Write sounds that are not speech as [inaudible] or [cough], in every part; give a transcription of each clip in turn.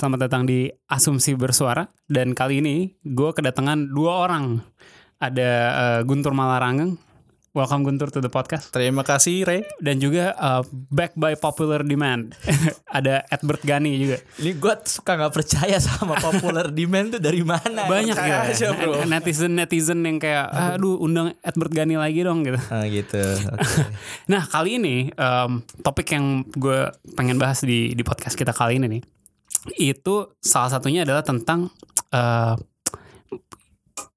Selamat datang di Asumsi Bersuara dan kali ini gue kedatangan dua orang. Ada eh, Guntur Malarangeng, welcome Guntur to the podcast. Terima kasih Ray. Dan juga eh, back by popular demand, [laughs] ada Edward Gani juga. Ini gue suka nggak percaya sama popular [laughs] demand tuh dari mana? Banyak Percaya ya, aja, bro. netizen netizen yang kayak, aduh undang Edward Gani lagi dong gitu. Ah, gitu. [laughs] Nah kali ini em, topik yang gue pengen bahas di di podcast kita kali ini nih itu salah satunya adalah tentang eh,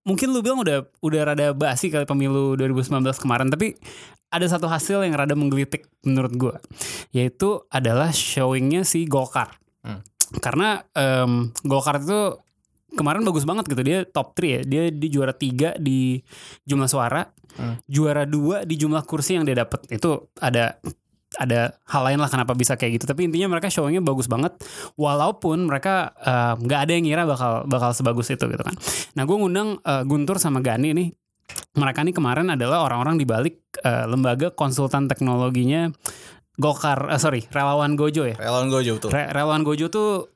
mungkin lu bilang udah udah rada basi kali pemilu 2019 kemarin tapi ada satu hasil yang rada menggelitik menurut gue yaitu adalah showingnya si Golkar Hmm. karena em, Golkar itu kemarin bagus banget gitu dia top 3 ya dia di juara 3 di jumlah suara Hmm. juara 2 di jumlah kursi yang dia dapat itu ada ada hal lain lah kenapa bisa kayak gitu. Tapi intinya mereka showingnya bagus banget walaupun mereka eh, nggak ada yang ngira bakal bakal sebagus itu gitu kan. Nah gue ngundang eh, Guntur sama Gani nih. Mereka nih kemarin adalah orang-orang di balik eh, lembaga konsultan teknologinya Gokar eh, sorry relawan Gojo ya? Relawan Gojo tuh. Re- relawan Gojo tuh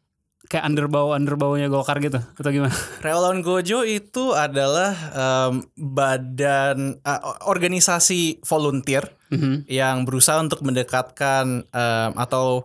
kayak underbaw underbawnya Gokar gitu atau gimana Relawan Gojo itu adalah em, badan ah, organisasi volunteer Mhm. yang berusaha untuk mendekatkan em, atau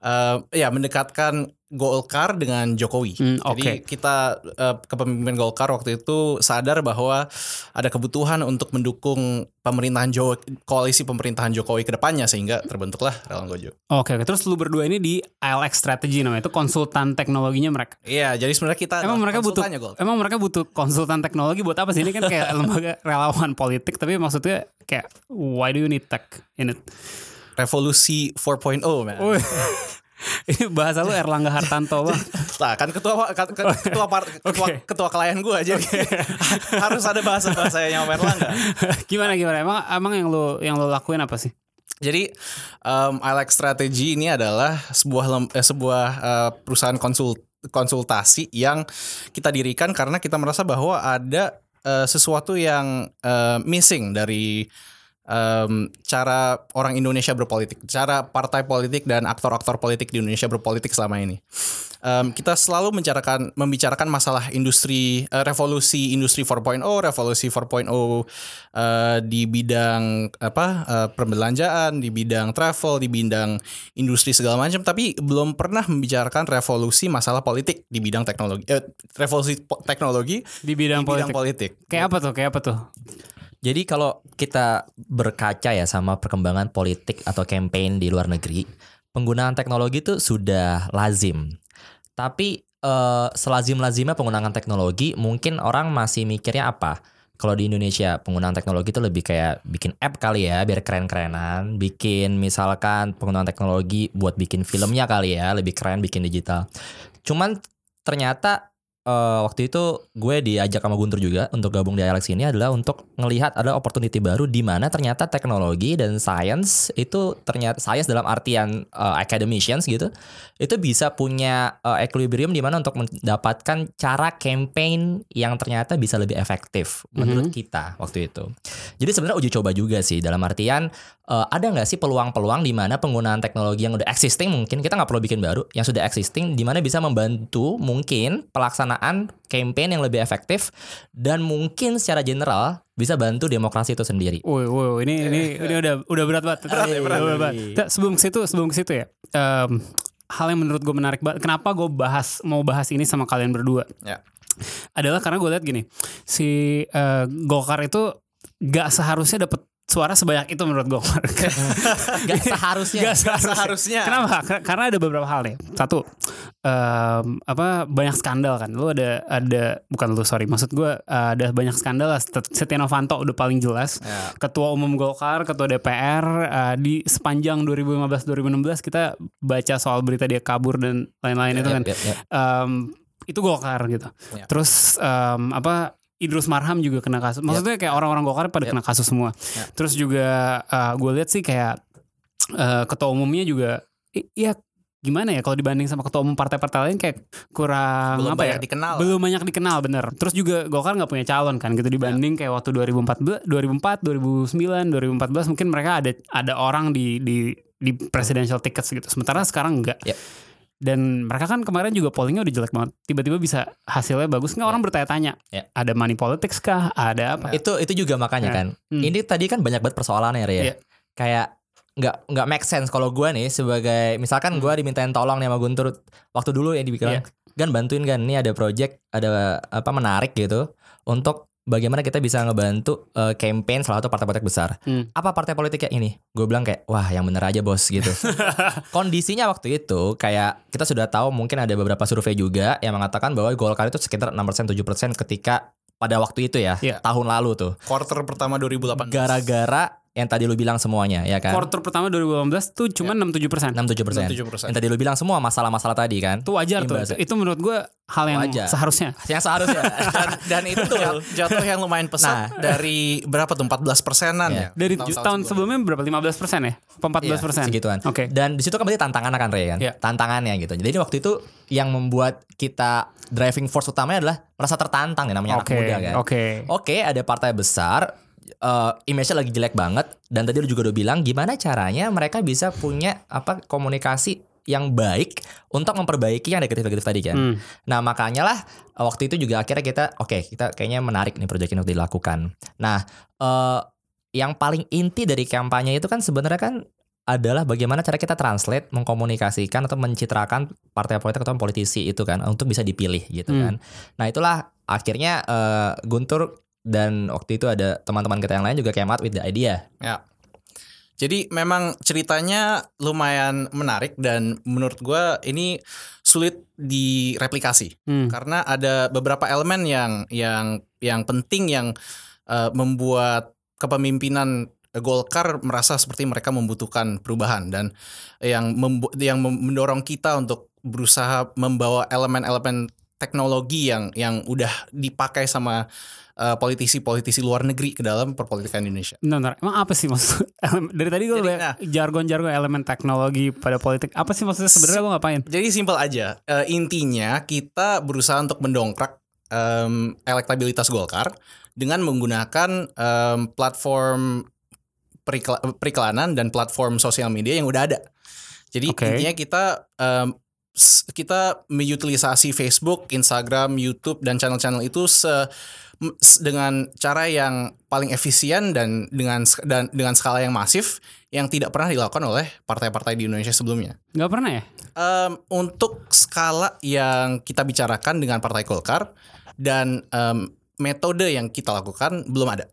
em, ya mendekatkan Golkar dengan Jokowi. Hmm, Jadi oke. kita eh, kepemimpinan Golkar waktu itu sadar bahwa ada kebutuhan untuk mendukung pemerintahan Jo koalisi pemerintahan Jokowi ke depannya sehingga terbentuklah Relawan Gojo. Oke, oke. Terus lu berdua ini di ILX Strategy namanya. Itu konsultan teknologinya mereka. Iya, jadi sebenarnya kita Emang mereka butuh konsultannya, Gol. Emang mereka butuh konsultan teknologi buat apa sih? Ini kan kayak [laughs] lembaga relawan politik tapi maksudnya kayak why do you need tech in it? Revolusi 4.0, man. [laughs] Ini bahasa lu Erlangga Hartanto bang. Lah, kan ketua kan- [laughs] ketua par- ketua, Oke. ketua klien gue aja. [laughs] Harus ada bahasa-bahasa yang Erlangga. gimana gimana? Emang emang yang lu yang lu lakuin apa sih? Jadi um, I like strategy ini adalah sebuah lem- eh, sebuah eh, perusahaan konsul konsultasi yang kita dirikan karena kita merasa bahwa ada eh, sesuatu yang eh, missing dari em, cara orang Indonesia berpolitik, cara partai politik dan aktor-aktor politik di Indonesia berpolitik selama ini. Em, kita selalu membicarakan membicarakan masalah industri eh, revolusi industri 4.0, revolusi 4.0 eh, di bidang apa eh, perbelanjaan, di bidang travel, di bidang industri segala macam, tapi belum pernah membicarakan revolusi masalah politik di bidang teknologi, eh, revolusi po- teknologi Di bidang, di bidang politik. politik. Kayak apa tuh? Kayak apa tuh? Jadi kalau kita berkaca ya sama perkembangan politik atau campaign di luar negeri, penggunaan teknologi itu sudah lazim. Tapi eh, selazim-lazimnya penggunaan teknologi, mungkin orang masih mikirnya apa? Kalau di Indonesia penggunaan teknologi itu lebih kayak bikin app kali ya, biar keren-kerenan. Bikin misalkan penggunaan teknologi buat bikin filmnya kali ya, lebih keren bikin digital. Cuman ternyata eh, waktu itu gue diajak sama Guntur juga untuk gabung di Alex ini adalah untuk ngelihat ada opportunity baru di mana ternyata teknologi dan science itu ternyata science dalam artian eh, academicians gitu itu bisa punya eh, equilibrium di mana untuk mendapatkan cara campaign yang ternyata bisa lebih efektif menurut kita waktu itu. Jadi sebenarnya uji coba juga sih dalam artian eh, ada nggak sih peluang-peluang di mana penggunaan teknologi yang udah existing mungkin kita nggak perlu bikin baru yang sudah existing di mana bisa membantu mungkin pelaksanaan campaign yang lebih efektif dan mungkin secara general bisa bantu demokrasi itu sendiri. Woi, woi, ini ini [laughs] ini udah udah berat banget. Berat ya, berat. Udah banget. Nah, Sebelum ke situ, sebelum ke situ ya. em, hal yang menurut gue menarik banget. Kenapa gue bahas mau bahas ini sama kalian berdua? Ya. Adalah karena gue lihat gini, si eh, Golkar itu gak seharusnya dapat suara sebanyak itu menurut Golkar. [laughs] Gak seharusnya. Gak seharusnya. Seharusnya. Kenapa? Karena ada beberapa hal nih. Satu, em, apa banyak skandal kan. Lu ada ada bukan lu sorry, maksud gue ada banyak skandal lah. Set- Setia Novanto udah paling jelas. Ya. Ketua Umum Golkar, Ketua DPR eh, di sepanjang 2015-2016 kita baca soal berita dia kabur dan lain-lain itu kan. Yap, yap, yap. Em, itu Golkar gitu. Ya. Terus em, apa Idrus Marham juga kena kasus. Maksudnya kayak orang-orang Golkar pada kena kasus semua. Ya. Terus juga gue lihat sih kayak eh, ketua umumnya juga i- ya gimana ya kalau dibanding sama ketua umum partai-partai lain kayak kurang Belum apa banyak ya? dikenal. Belum banyak dikenal bener. Terus juga Golkar nggak punya calon kan gitu dibanding kayak waktu 2014, 2004, 2009, 2014 mungkin mereka ada ada orang di di di presidential tickets gitu. Sementara sekarang enggak. Yep. Dan mereka kan kemarin juga pollingnya udah jelek banget. Tiba-tiba bisa hasilnya bagus nggak orang bertanya-tanya. Ya. Ada money politics kah? Ada apa? Itu itu juga makanya Ya. kan. Hmm. Ini tadi kan banyak banget persoalannya ya. Iya. Kayak nggak nggak make sense kalau gue nih sebagai misalkan gue dimintain tolong nih sama Guntur waktu dulu yang dibilang Iya. kan bantuin kan ini ada project ada apa menarik gitu untuk bagaimana kita bisa ngebantu eh, campaign salah satu partai politik besar. Hmm. Apa partai politiknya ini? Gue bilang kayak wah yang bener aja bos gitu. [laughs] Kondisinya waktu itu kayak kita sudah tahu mungkin ada beberapa survei juga yang mengatakan bahwa Golkar itu sekitar 6% 7% ketika pada waktu itu ya, Iya. tahun lalu tuh. Quarter pertama 2018. Gara-gara yang tadi lu bilang semuanya ya kan. Quarter pertama 2018 tuh cuma 67 persen. 67 persen. 67%. Yang tadi lu bilang semua masalah-masalah tadi kan. Itu wajar tuh. Imbasnya. Itu menurut gue hal yang Wajar. seharusnya. [laughs] Yang seharusnya. dan, dan itu jat- jatuh yang lumayan pesat Nah. dari berapa tuh 14 persenan Iya. ya Dari Tahun-tahun tahun sebelumnya. sebelumnya berapa? 15 persen ya? Apa 14 persen? segituan. Oke. Dan di situ kan berarti tantangannya kan Ray kan. Iya. Tantangannya gitu. Jadi waktu itu yang membuat kita driving force utamanya adalah merasa tertantang nih namanya Oke. anak muda kan. Oke. Oke, ada partai besar eh image-nya lagi jelek banget dan tadi lu juga udah bilang gimana caranya mereka bisa punya apa komunikasi yang baik untuk memperbaiki yang negatif-negatif tadi kan. Hmm. Nah makanya lah eh, waktu itu juga akhirnya kita oke kita kayaknya menarik nih proyek ini untuk dilakukan. Nah eh yang paling inti dari kampanye itu kan sebenarnya kan adalah bagaimana cara kita translate, mengkomunikasikan atau mencitrakan partai politik atau politisi itu kan untuk bisa dipilih gitu Hmm. kan. Nah itulah akhirnya eh, Guntur dan waktu itu ada teman-teman kita yang lain juga came out with the idea. Ya. Jadi memang ceritanya lumayan menarik dan menurut gua ini sulit direplikasi Hmm. karena ada beberapa elemen yang yang yang penting yang eh, membuat kepemimpinan Golkar merasa seperti mereka membutuhkan perubahan dan yang membu- yang mendorong kita untuk berusaha membawa elemen-elemen teknologi yang yang udah dipakai sama eh, politisi-politisi luar negeri ke dalam perpolitikan Indonesia. Bentar, bentar. Emang apa sih maksud [laughs] dari tadi gue nah. jargon-jargon elemen teknologi pada politik. Apa sih maksudnya sebenarnya gue ngapain? Jadi simpel aja. Eh, intinya kita berusaha untuk mendongkrak em, elektabilitas Golkar dengan menggunakan em, platform perikla- periklanan dan platform sosial media yang udah ada. Jadi Oke. intinya kita s- kita mengutilisasi Facebook, Instagram, YouTube dan channel-channel itu se dengan cara yang paling efisien dan dengan dan dengan skala yang masif yang tidak pernah dilakukan oleh partai-partai di Indonesia sebelumnya. Gak pernah ya? Em, untuk skala yang kita bicarakan dengan Partai Golkar dan em, metode yang kita lakukan belum ada.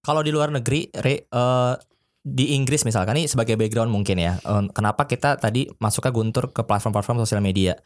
Kalau di luar negeri, Re, eh, di Inggris misalkan ini sebagai background mungkin ya, kenapa kita tadi masuknya Guntur ke platform-platform sosial media?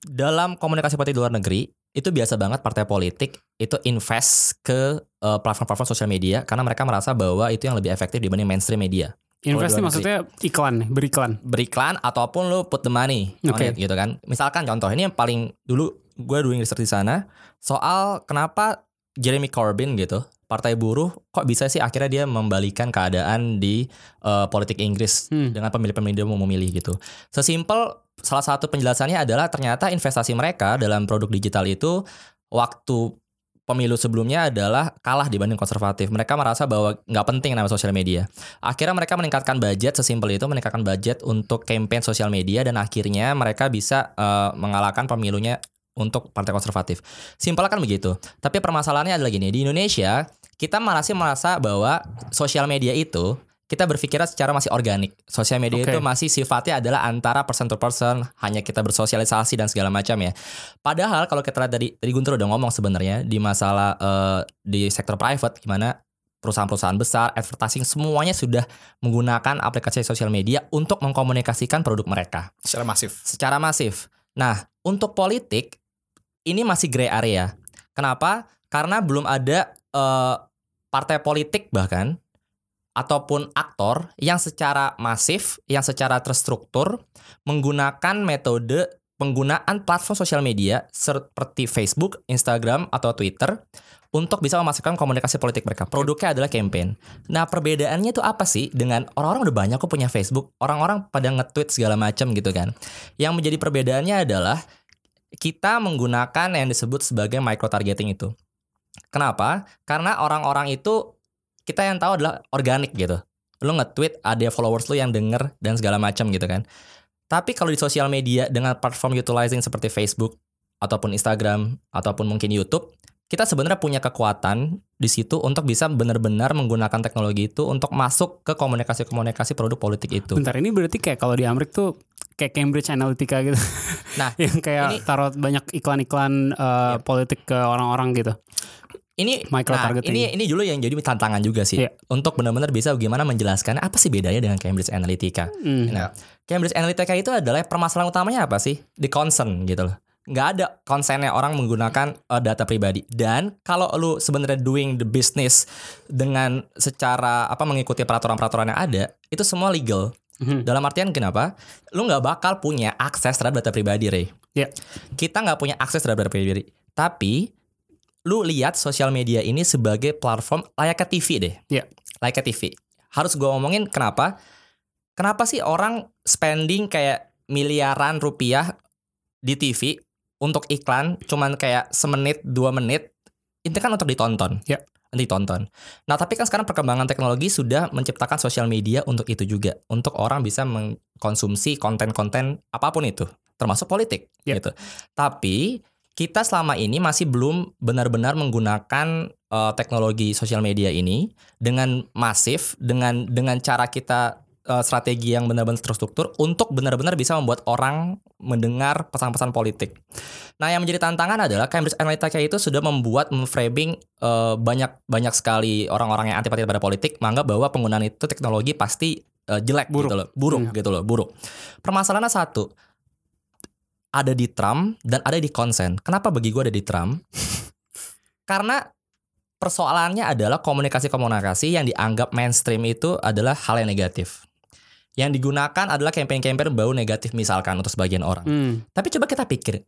Dalam komunikasi politik di luar negeri itu biasa banget partai politik itu invest ke eh, platform-platform sosial media karena mereka merasa bahwa itu yang lebih efektif dibanding mainstream media. Invest maksudnya iklan, beriklan. beriklan ataupun lu put the money it, gitu kan. Misalkan contoh ini yang paling dulu gue doing research di sana soal kenapa Jeremy Corbyn gitu partai buruh kok bisa sih akhirnya dia membalikan keadaan di eh, politik Inggris Hmm. dengan pemilih-pemilih dia mau memilih gitu. Sesimpel salah satu penjelasannya adalah ternyata investasi mereka dalam produk digital itu waktu pemilu sebelumnya adalah kalah dibanding konservatif. Mereka merasa bahwa nggak penting nama sosial media. Akhirnya mereka meningkatkan budget sesimpel itu, meningkatkan budget untuk campaign sosial media dan akhirnya mereka bisa eh, mengalahkan pemilunya untuk partai konservatif. Simpel kan begitu. Tapi permasalahannya adalah gini, di Indonesia kita masih merasa bahwa sosial media itu kita berpikirnya secara masih organik. Sosial media Oke. itu masih sifatnya adalah antara person to person, hanya kita bersosialisasi dan segala macam ya. Padahal kalau kita lihat dari tadi Guntur udah ngomong sebenarnya di masalah eh, di sektor private gimana perusahaan-perusahaan besar, advertising semuanya sudah menggunakan aplikasi sosial media untuk mengkomunikasikan produk mereka Secara masif. secara masif. Nah, untuk politik ini masih gray area. Kenapa? Karena belum ada eh, partai politik bahkan ataupun aktor yang secara masif, yang secara terstruktur menggunakan metode penggunaan platform sosial media seperti Facebook, Instagram, atau Twitter untuk bisa memasukkan komunikasi politik mereka. Produknya adalah campaign. Nah, perbedaannya itu apa sih dengan orang-orang udah banyak kok punya Facebook, orang-orang pada nge-tweet segala macam gitu kan. Yang menjadi perbedaannya adalah kita menggunakan yang disebut sebagai micro targeting itu. Kenapa? Karena orang-orang itu kita yang tahu adalah organik gitu. Lu nge-tweet ada followers lu yang denger dan segala macam gitu kan. Tapi kalau di sosial media dengan platform utilizing seperti Facebook ataupun Instagram ataupun mungkin YouTube, kita sebenarnya punya kekuatan di situ untuk bisa benar-benar menggunakan teknologi itu untuk masuk ke komunikasi-komunikasi produk politik itu. Bentar ini berarti kayak kalau di Amerika tuh kayak Cambridge Analytica gitu. Nah, [laughs] yang kayak ini- taruh banyak iklan-iklan eh, politik ke orang-orang gitu. ini Micro nah, ini ini dulu yang jadi tantangan juga sih Iya. untuk benar-benar bisa bagaimana menjelaskan apa sih bedanya dengan Cambridge Analytica. Hmm. Nah, Cambridge Analytica itu adalah permasalahan utamanya apa sih? Di concern gitu loh. Nggak ada konsennya orang menggunakan uh, data pribadi. Dan kalau lu sebenarnya doing the business dengan secara apa mengikuti peraturan-peraturan yang ada, itu semua legal. Mhm. Dalam artian kenapa? Lu nggak bakal punya akses terhadap data pribadi, Ray. Iya. Kita nggak punya akses terhadap data pribadi. Tapi lu lihat sosial media ini sebagai platform layaknya TV deh. Iya. Layaknya TV. Harus gua ngomongin kenapa? Kenapa sih orang spending kayak miliaran rupiah di TV untuk iklan cuman kayak semenit dua menit itu kan untuk ditonton Ya. ditonton nah tapi kan sekarang perkembangan teknologi sudah menciptakan sosial media untuk itu juga untuk orang bisa mengkonsumsi konten-konten apa pun itu termasuk politik Ya. gitu tapi kita selama ini masih belum benar-benar menggunakan eh, teknologi sosial media ini dengan masif dengan dengan cara kita eh, strategi yang benar-benar terstruktur untuk benar-benar bisa membuat orang mendengar pesan-pesan politik. Nah, yang menjadi tantangan adalah Cambridge Analytica itu sudah membuat memframing eh, banyak banyak sekali orang-orang yang antipati pada politik menganggap bahwa penggunaan itu teknologi pasti eh, jelek Buruk. gitu loh, buruk Hmm. gitu loh, buruk. Permasalahannya satu, ada di Trump dan ada di konsen. Kenapa bagi gue ada di Trump? [laughs] Karena persoalannya adalah komunikasi-komunikasi yang dianggap mainstream itu adalah hal yang negatif. Yang digunakan adalah campaign-campaign bau negatif misalkan untuk sebagian orang. Hmm. Tapi coba kita pikir,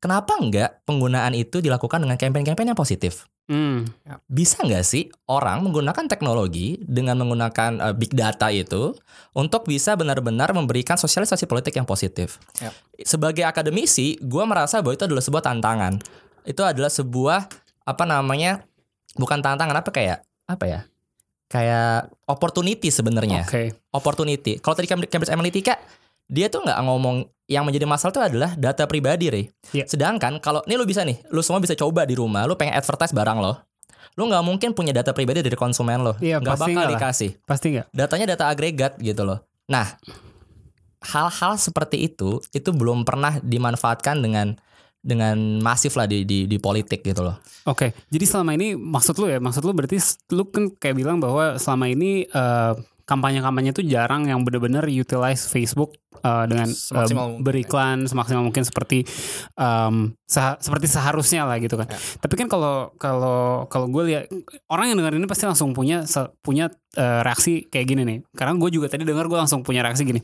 kenapa enggak penggunaan itu dilakukan dengan campaign-campaign yang positif? Hmm. Bisa nggak sih orang menggunakan teknologi dengan menggunakan uh, big data itu untuk bisa benar-benar memberikan sosialisasi politik yang positif? Yap. Sebagai akademisi, gue merasa bahwa itu adalah sebuah tantangan. Itu adalah sebuah apa namanya? Bukan tantangan apa kayak apa ya? Kayak opportunity sebenarnya Oke. opportunity. Kalau tadi Cambridge Analytica dia tuh nggak ngomong yang menjadi masalah itu adalah data pribadi, Rey. Iya. Sedangkan kalau ini lu bisa nih, lu semua bisa coba di rumah, lu pengen advertise barang lo. Lu nggak mungkin punya data pribadi dari konsumen lo. Iya, nggak pasti bakal lah. dikasih. Pasti nggak? Datanya data agregat gitu loh. Nah, hal-hal seperti itu itu belum pernah dimanfaatkan dengan dengan masif lah di di, di politik gitu loh. Oke, jadi selama ini maksud lu ya, maksud lu berarti lu kan kayak bilang bahwa selama ini eh, kampanye-kampanye itu jarang yang benar-benar utilize Facebook eh, dengan Semaksimal mungkin, beriklan semaksimal mungkin seperti em, seha- seperti seharusnya lah gitu kan. Ya. Tapi kan kalau kalau kalau gue lihat orang yang dengar ini pasti langsung punya punya eh, reaksi kayak gini nih. Karena gue juga tadi dengar gue langsung punya reaksi gini.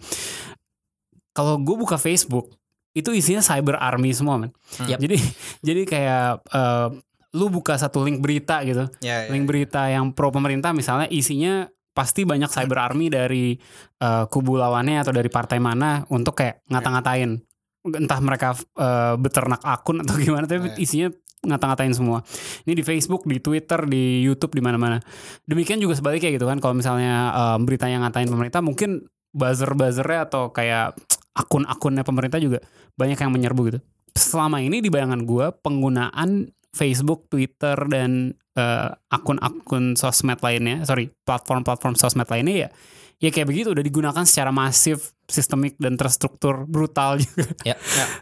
Kalau gue buka Facebook itu isinya cyber army semua man. Yap. Jadi [laughs] jadi kayak eh, lu buka satu link berita gitu, Ya, ya. link berita yang pro pemerintah misalnya isinya pasti banyak cyber army dari eh, kubu lawannya atau dari partai mana untuk kayak ngata-ngatain entah mereka eh, beternak akun atau [laughs] gimana tapi Oh, ya. isinya ngata-ngatain semua. Ini di Facebook, di Twitter, di YouTube, di mana-mana. Demikian juga sebaliknya gitu kan. Kalau misalnya eh, berita yang ngatain pemerintah, mungkin buzzer-buzzernya atau kayak akun-akunnya pemerintah juga banyak yang menyerbu gitu. Selama ini di bayangan gue penggunaan Facebook, Twitter dan eh, akun-akun sosmed lainnya, sorry platform-platform sosmed lainnya ya ya kayak begitu udah digunakan secara masif, sistemik dan terstruktur brutal [laughs] juga. Ya.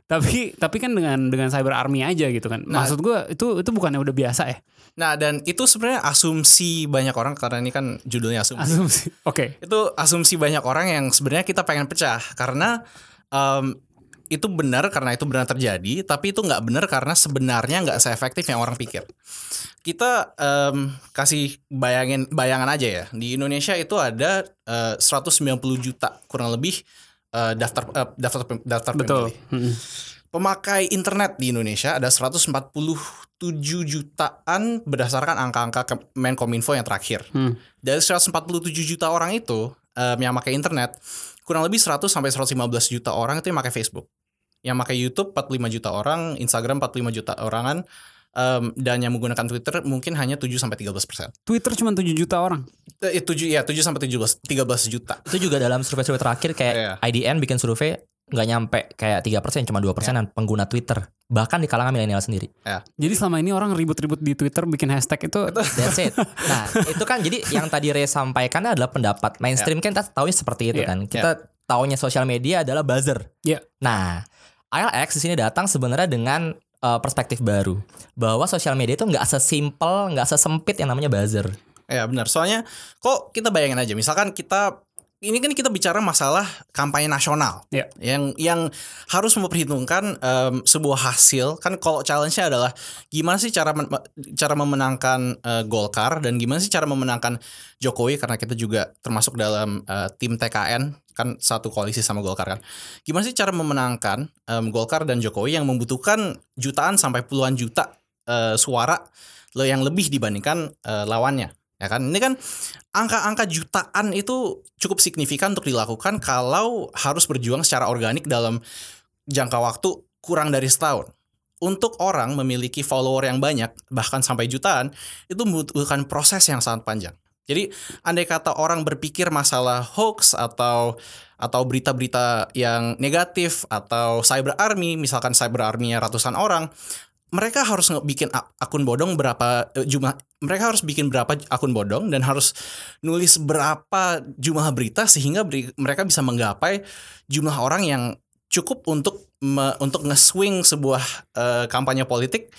tapi tapi kan dengan dengan cyber army aja gitu kan. Nah. Maksud gua itu itu bukannya udah biasa ya? Nah, dan itu sebenarnya asumsi banyak orang karena ini kan judulnya asumsi. Asumsi. Oke. itu asumsi banyak orang yang sebenarnya kita pengen pecah karena em, itu benar karena itu benar terjadi, tapi itu nggak benar karena sebenarnya nggak seefektif yang orang pikir. Kita em, kasih bayangin bayangan aja ya di Indonesia itu ada eh, 190 juta kurang lebih eh, daftar eh, daftar daftar Betul. pemilih. Mm-mm. Pemakai internet di Indonesia ada 147 jutaan berdasarkan angka-angka Menkominfo yang terakhir Hmm. dari 147 juta orang itu em, yang pakai internet kurang lebih 100 sampai 115 juta orang itu yang pakai Facebook. Yang pakai YouTube 45 juta orang, Instagram 45 juta orangan em, dan yang menggunakan Twitter mungkin hanya 7 sampai 13 persen. Twitter cuma 7 juta orang. Eh, 7 ya 7 sampai 17 13 juta. Itu juga dalam survei-survei terakhir kayak Iya. IDN bikin survei nggak nyampe kayak 3% cuma 2% persenan pengguna Twitter. Bahkan di kalangan milenial sendiri. Jadi selama ini orang ribut-ribut di Twitter bikin hashtag itu [laughs] That's it. Nah, itu kan jadi yang tadi Ray sampaikan adalah pendapat mainstream kan kita tahu seperti itu Iya, kan. Kita taunya sosial media adalah buzzer. Iya. Nah, ILX di sini datang sebenarnya dengan uh, perspektif baru bahwa sosial media itu nggak sesimpel, nggak sesempit yang namanya buzzer. Ya benar. Soalnya kok kita bayangin aja misalkan kita ini kan kita bicara masalah kampanye nasional Ya. yang yang harus memperhitungkan em, sebuah hasil kan kalau challenge-nya adalah gimana sih cara men- cara memenangkan eh, Golkar dan gimana sih cara memenangkan Jokowi karena kita juga termasuk dalam eh, tim TKN kan satu koalisi sama Golkar kan gimana sih cara memenangkan em, Golkar dan Jokowi yang membutuhkan jutaan sampai puluhan juta eh, suara yang lebih dibandingkan eh, lawannya ya kan ini kan angka-angka jutaan itu cukup signifikan untuk dilakukan kalau harus berjuang secara organik dalam jangka waktu kurang dari setahun. Untuk orang memiliki follower yang banyak, bahkan sampai jutaan, itu membutuhkan proses yang sangat panjang. Jadi, andai kata orang berpikir masalah hoax atau atau berita-berita yang negatif atau cyber army, misalkan cyber army-nya ratusan orang, mereka harus bikin ak- akun bodong berapa eh, jumlah mereka harus bikin berapa akun bodong dan harus nulis berapa jumlah berita sehingga beri- mereka bisa menggapai jumlah orang yang cukup untuk me- untuk nge-swing sebuah eh, kampanye politik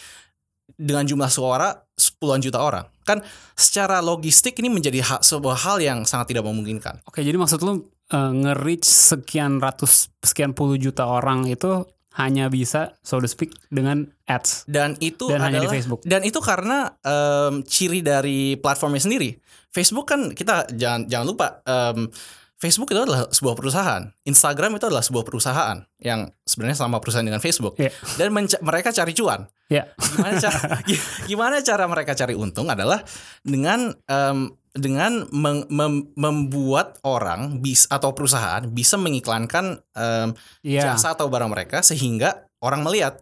dengan jumlah suara puluhan juta orang. Kan secara logistik ini menjadi ha- sebuah hal yang sangat tidak memungkinkan. Oke, jadi maksud lu eh, nge-reach sekian ratus sekian puluh juta orang itu hanya bisa so to speak dengan ads Dan itu dan hanya di adalah Facebook. Dan itu karena em, ciri dari platformnya sendiri. Facebook kan kita jangan jangan lupa em, Facebook itu adalah sebuah perusahaan. Instagram itu adalah sebuah perusahaan yang sebenarnya sama perusahaan dengan Facebook. Iya. Dan menca- mereka cari cuan. Ya. Gimana cara [laughs] gimana cara mereka cari untung adalah dengan em, dengan meng- mem- membuat orang bis atau perusahaan bisa mengiklankan em, Iya. jasa atau barang mereka sehingga orang melihat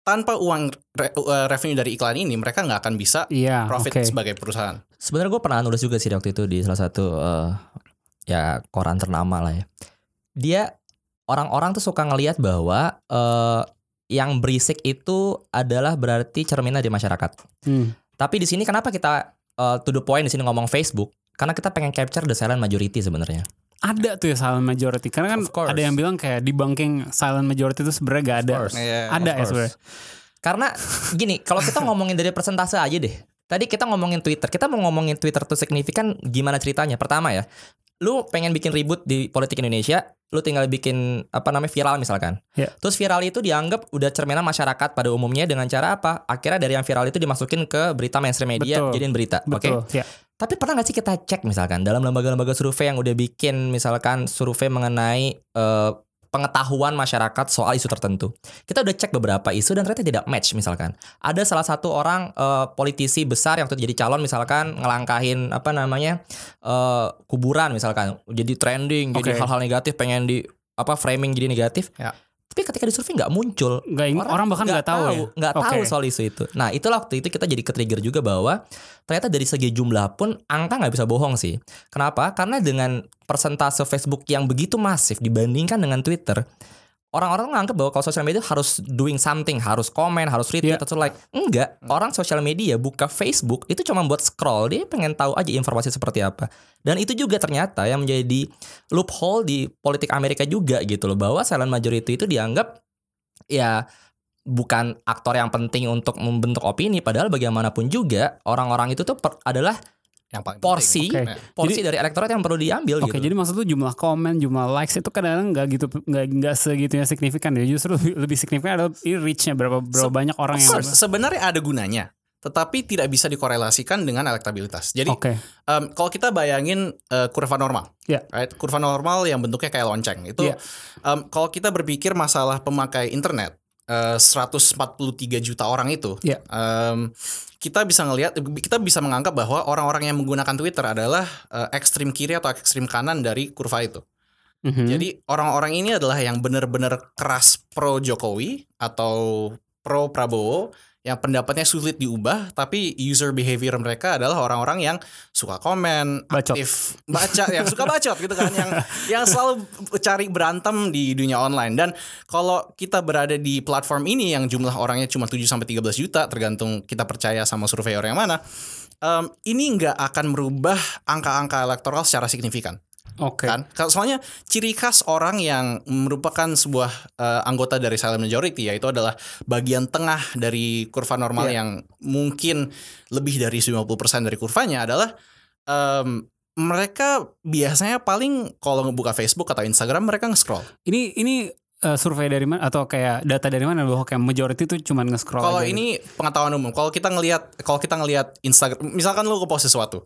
tanpa uang re- uh, revenue dari iklan ini mereka nggak akan bisa Iya, profit oke. sebagai perusahaan. Sebenarnya gue pernah nulis juga sih waktu itu di salah satu eh, ya koran ternama lah ya. Dia orang-orang tuh suka ngelihat bahwa eh, yang berisik itu adalah berarti cerminan di masyarakat. Hmm. Tapi di sini kenapa kita eh, to the point di sini ngomong Facebook? Karena kita pengen capture the silent majority sebenarnya. Ada tuh ya silent majority karena kan Of course. ada yang bilang kayak debunking silent majority itu sebenarnya gak ada. Iya, Ada ya sebenarnya. Karena gini, kalau kita ngomongin dari persentase aja deh. Tadi kita ngomongin Twitter, kita mau ngomongin Twitter tuh signifikan gimana ceritanya? Pertama ya, lu pengen bikin ribut di politik Indonesia, lu tinggal bikin apa namanya viral misalkan. Ya. Terus viral itu dianggap udah cerminan masyarakat pada umumnya dengan cara apa? Akhirnya dari yang viral itu dimasukin ke berita mainstream media, Betul. jadiin berita. Oke. Betul. Ya. Tapi pernah nggak sih kita cek misalkan dalam lembaga-lembaga survei yang udah bikin misalkan survei mengenai eh, pengetahuan masyarakat soal isu tertentu. Kita udah cek beberapa isu dan ternyata tidak match misalkan. Ada salah satu orang eh, politisi besar yang tuh jadi calon misalkan ngelangkahin apa namanya eh, kuburan misalkan jadi trending, jadi Oke. hal-hal negatif pengen di apa framing jadi negatif. Ya. Tapi ketika di survei nggak muncul, Nggak ing- orang, bahkan nggak tahu, ya. nggak tahu Oke. soal isu itu. Nah itulah waktu itu kita jadi ke-trigger juga bahwa ternyata dari segi jumlah pun angka nggak bisa bohong sih. Kenapa? Karena dengan persentase Facebook yang begitu masif dibandingkan dengan Twitter, orang-orang nganggap bahwa kalau sosial media harus doing something, harus komen, harus retweet Iya. atau like. Enggak, orang sosial media buka Facebook itu cuma buat scroll, dia pengen tahu aja informasi seperti apa. Dan itu juga ternyata yang menjadi loophole di politik Amerika juga gitu loh, bahwa silent majority itu dianggap ya bukan aktor yang penting untuk membentuk opini padahal bagaimanapun juga orang-orang itu tuh per- adalah yang paling porsi penting. Oke. porsi dari elektorat yang perlu diambil Oke, gitu. jadi maksud lu jumlah komen, jumlah likes itu kadang-kadang nggak gitu nggak nggak segitunya signifikan ya. Justru lebih, lebih signifikan adalah reach-nya berapa berapa Se- banyak orang yang sebenarnya ada gunanya, tetapi tidak bisa dikorelasikan dengan elektabilitas. Jadi Oke. em, kalau kita bayangin eh, kurva normal, Ya. right? kurva normal yang bentuknya kayak lonceng itu, Ya. em, kalau kita berpikir masalah pemakai internet, eh, 143 juta orang itu, Ya. em, kita bisa ngelihat, kita bisa menganggap bahwa orang-orang yang menggunakan Twitter adalah eh, ekstrim kiri atau ekstrim kanan dari kurva itu. Mhm. Jadi orang-orang ini adalah yang benar-benar keras pro Jokowi atau pro Prabowo yang pendapatnya sulit diubah tapi user behavior mereka adalah orang-orang yang suka komen, Bacot. aktif baca yang suka bacot gitu kan yang yang selalu cari berantem di dunia online dan kalau kita berada di platform ini yang jumlah orangnya cuma 7 sampai 13 juta tergantung kita percaya sama surveyor yang mana em, ini nggak akan merubah angka-angka elektoral secara signifikan Oke. kan Kalau- soalnya ciri khas orang yang merupakan sebuah eh, anggota dari silent majority yaitu adalah bagian tengah dari kurva normal Iya. yang mungkin lebih dari 50% dari kurvanya adalah em, mereka biasanya paling kalau ngebuka Facebook atau Instagram mereka nge-scroll. Ini ini eh, survei dari mana atau kayak data dari mana bahwa kayak majority itu cuma nge-scroll Kalau gitu? ini pengetahuan umum, kalau kita ngelihat kalau kita ngelihat Instagram, misalkan lu nge-post sesuatu,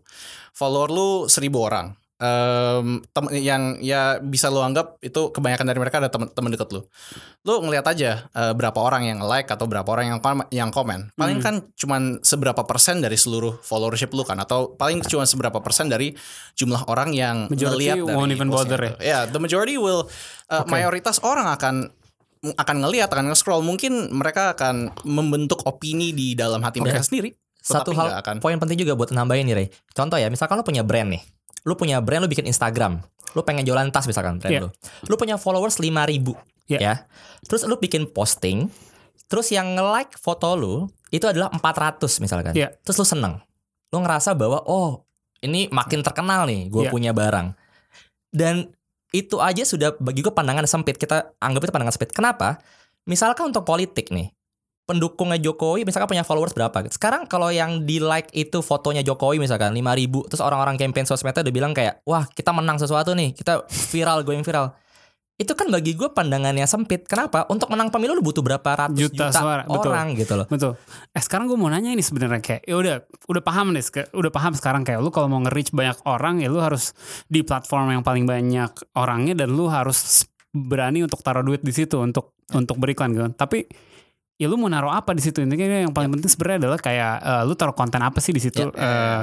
follower lu seribu orang, em, tem- yang ya bisa lu anggap itu kebanyakan dari mereka ada teman-teman deket lu. Lu ngelihat aja eh, berapa orang yang like atau berapa orang yang kom- yang komen. Paling Hmm. kan cuman seberapa persen dari seluruh followership lu kan atau paling cuma seberapa persen dari jumlah orang yang ngelihat dari won't even bother itu. Ya, the majority will uh, Oke. mayoritas orang akan akan ngelihat akan nge-scroll mungkin mereka akan membentuk opini di dalam hati mereka sendiri Satu hal akan poin penting juga buat nambahin nih Ray. Contoh ya, misalkan lu punya brand nih. Lu punya brand lu bikin Instagram. Lu pengen jualan tas misalkan brand Iya. lu. Lu punya followers 5000 Iya. ya. Terus lu bikin posting, terus yang nge-like foto lu itu adalah 400 misalkan. Iya. Terus lu seneng. Lu ngerasa bahwa oh, ini makin terkenal nih, gue Iya. punya barang. Dan itu aja sudah bagi gue pandangan sempit. Kita anggap itu pandangan sempit. Kenapa? Misalkan untuk politik nih, pendukungnya Jokowi misalkan punya followers berapa? Sekarang kalau yang di like itu fotonya Jokowi misalkan 5000 terus orang-orang campaign sosmednya udah bilang kayak wah kita menang sesuatu nih, kita viral going viral. Itu kan bagi gue pandangannya sempit. Kenapa? Untuk menang pemilu lu butuh berapa ratus Juta juta, suara, betul. orang gitu loh. Betul. Eh sekarang gue mau nanya ini sebenarnya kayak ya udah udah paham nih, udah paham sekarang kayak lu kalau mau nge-reach banyak orang ya lu harus di platform yang paling banyak orangnya dan lu harus berani untuk taruh duit di situ untuk untuk beriklan gitu. Tapi ya lu mau naruh apa di situ? Intinya yang paling penting sebenarnya adalah kayak eh, lu taruh konten apa sih di situ? Ya, ya, Eh,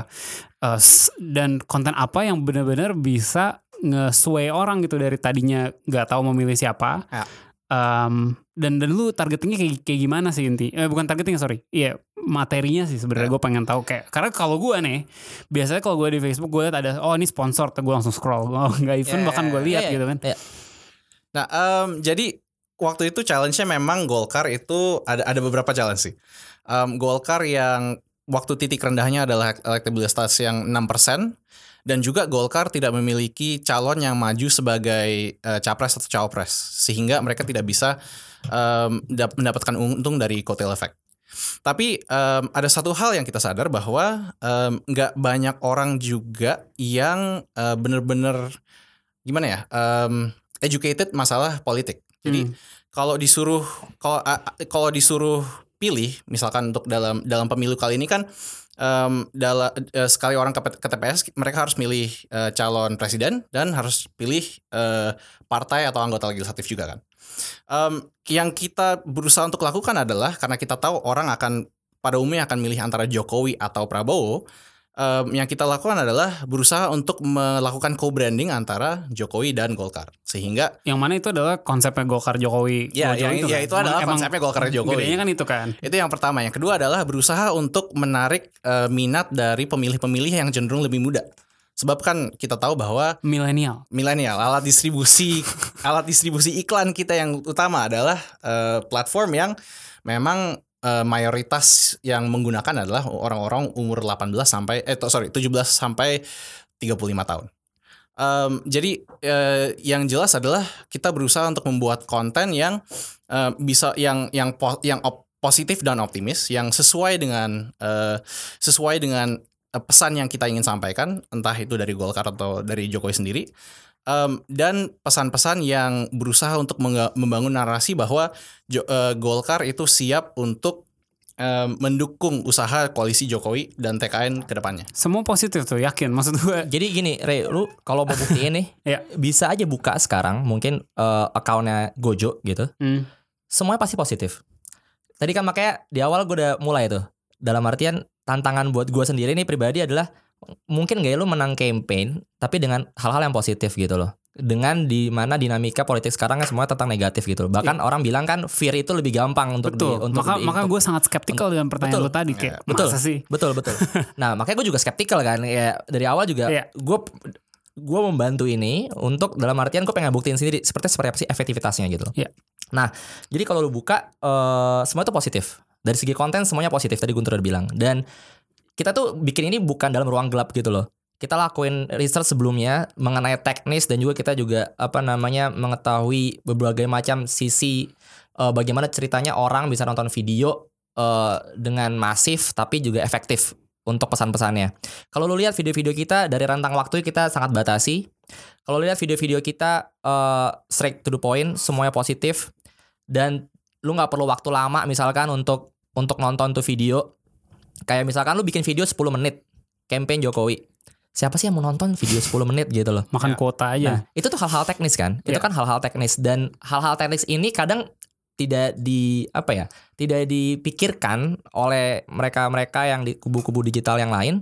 eh, s- dan konten apa yang benar-benar bisa nge-sway orang gitu dari tadinya nggak tahu memilih siapa. Ya. Em, dan dan lu targetingnya kayak kayak gimana sih inti? Eh bukan targeting sorry. Iya materinya sih sebenarnya Ya. gue pengen tahu kayak karena kalau gue nih biasanya kalau gue di Facebook gue liat ada oh ini sponsor gue langsung scroll. Oh, nggak even Ya, bahkan gue lihat Iya, gitu kan. iya. Nah, em, jadi waktu itu challenge-nya memang Golkar itu ada ada beberapa challenge sih. Em, Golkar yang waktu titik rendahnya adalah elektabilitas yang 6% dan juga Golkar tidak memiliki calon yang maju sebagai eh, capres atau cawapres sehingga mereka tidak bisa dap- mendapatkan untung dari kotel effect. Tapi em, ada satu hal yang kita sadar bahwa nggak banyak orang juga yang eh, bener-bener gimana ya em, educated masalah politik. Jadi Hmm. Kalau disuruh kalau kalau disuruh pilih misalkan untuk dalam dalam pemilu kali ini kan em, dala- eh, sekali orang ke, TPS mereka harus milih eh, calon presiden dan harus pilih eh, partai atau anggota legislatif juga kan. Em, yang kita berusaha untuk lakukan adalah karena kita tahu orang akan pada umumnya akan milih antara Jokowi atau Prabowo. Em, yang kita lakukan adalah berusaha untuk melakukan co-branding antara Jokowi dan Golkar sehingga yang mana itu adalah konsepnya Golkar Jokowi Ya, Jokowi yang- ya, itu kan? adalah Emang- konsepnya Golkar Jokowi. kan itu kan Itu yang pertama. Yang kedua adalah berusaha untuk menarik eh, minat dari pemilih-pemilih yang cenderung lebih muda. Sebab kan kita tahu bahwa milenial. milenial alat distribusi [laughs] alat distribusi iklan kita yang utama adalah eh, platform yang memang eh, mayoritas yang menggunakan adalah orang-orang umur 18 sampai eh sorry 17 sampai 35 tahun. Em, jadi eh, yang jelas adalah kita berusaha untuk membuat konten yang eh, bisa yang yang po- yang op- positif dan optimis yang sesuai dengan eh, sesuai dengan pesan yang kita ingin sampaikan entah itu dari Golkar atau dari Jokowi sendiri Em, dan pesan-pesan yang berusaha untuk membangun narasi bahwa Jo- eh, Golkar itu siap untuk mendukung usaha koalisi Jokowi dan TKN ke depannya. Semua positif tuh, yakin. Maksud gue, Jadi gini, Re, lu kalau mau buktiin nih, [laughs] Ya. bisa aja buka sekarang mungkin eh, akunnya Gojo gitu. hmm, Semuanya pasti positif. Tadi kan makanya di awal gue udah mulai tuh. Dalam artian tantangan buat gue sendiri nih pribadi adalah mungkin gak ya lu menang campaign tapi dengan hal-hal yang positif gitu loh. Dengan di mana dinamika politik sekarang kan semuanya tentang negatif gitu loh. Bahkan orang bilang kan fear itu lebih gampang untuk di, betul. untuk maka di- maka untuk- gue sangat skeptikal dengan pertanyaan Betul. lu tadi kayak, Betul. masa sih? Betul betul. [laughs] nah makanya gue juga skeptikal kan ya dari awal juga Iya. gue gue membantu ini untuk dalam artian gue pengen buktiin sendiri seperti seperti apa sih efektivitasnya gitu. loh. Iya. Nah jadi kalau lu buka eh, semua itu positif dari segi konten semuanya positif tadi Guntur udah bilang dan kita tuh bikin ini bukan dalam ruang gelap gitu loh. Kita lakuin research sebelumnya mengenai teknis dan juga kita juga apa namanya mengetahui berbagai macam sisi eh, bagaimana ceritanya orang bisa nonton video eh, dengan masif tapi juga efektif untuk pesan-pesannya. Kalau lu lihat video-video kita dari rentang waktu kita sangat batasi. Kalau lihat video-video kita eh, straight to the point, semuanya positif dan lu nggak perlu waktu lama misalkan untuk untuk nonton tuh video. Kayak misalkan lu bikin video 10 menit campaign Jokowi. Siapa sih yang mau nonton video 10 menit gitu loh? Makan Ya. kuota aja. Nah, itu tuh hal-hal teknis kan? Itu Iya. kan hal-hal teknis dan hal-hal teknis ini kadang tidak di apa ya? Tidak dipikirkan oleh mereka-mereka yang di kubu-kubu digital yang lain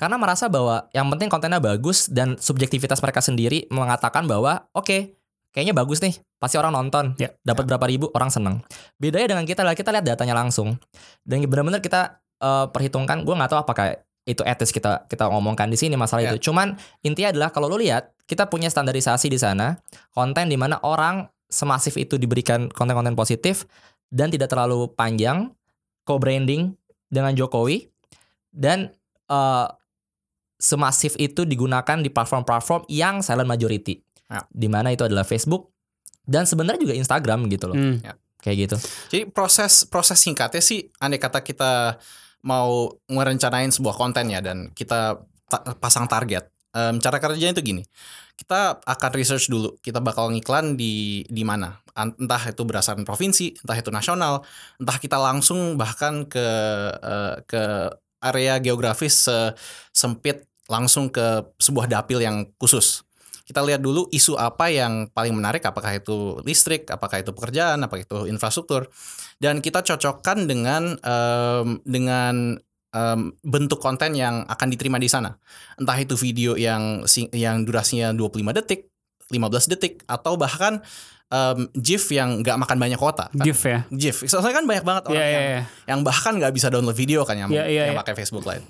karena merasa bahwa yang penting kontennya bagus dan subjektivitas mereka sendiri mengatakan bahwa oke, kayaknya bagus nih, pasti orang nonton. Ya. Dapat berapa ribu orang seneng. Bedanya dengan kita adalah kita lihat datanya langsung. Dan benar-benar kita eh, perhitungkan, gue nggak tahu apakah itu etis kita kita ngomongkan di sini masalah Ya. itu. Cuman intinya adalah kalau lu lihat kita punya standarisasi di sana konten di mana orang semasif itu diberikan konten-konten positif dan tidak terlalu panjang co-branding dengan Jokowi dan eh, semasif itu digunakan di platform-platform yang silent majority Ya. di mana itu adalah Facebook dan sebenarnya juga Instagram gitu loh Hmm. kayak gitu Jadi proses proses singkatnya sih andai kata kita mau merencanain sebuah konten ya dan kita ta- pasang target. Em, cara kerjanya itu gini. Kita akan research dulu, kita bakal ngiklan di di mana. An- Entah itu berdasarkan provinsi, entah itu nasional, entah kita langsung bahkan ke eh, ke area geografis se- sempit langsung ke sebuah dapil yang khusus. Kita lihat dulu isu apa yang paling menarik, apakah itu listrik, apakah itu pekerjaan, apakah itu infrastruktur, dan kita cocokkan dengan em, dengan em, bentuk konten yang akan diterima di sana. Entah itu video yang sing- yang durasinya 25 detik, 15 detik, atau bahkan em, GIF yang nggak makan banyak kuota. Kan? GIF ya. GIF. Soalnya kan banyak banget orang Iya, iya, yang iya. yang bahkan nggak bisa download video kan yang, Iya, iya, yang iya. pakai Facebook Live.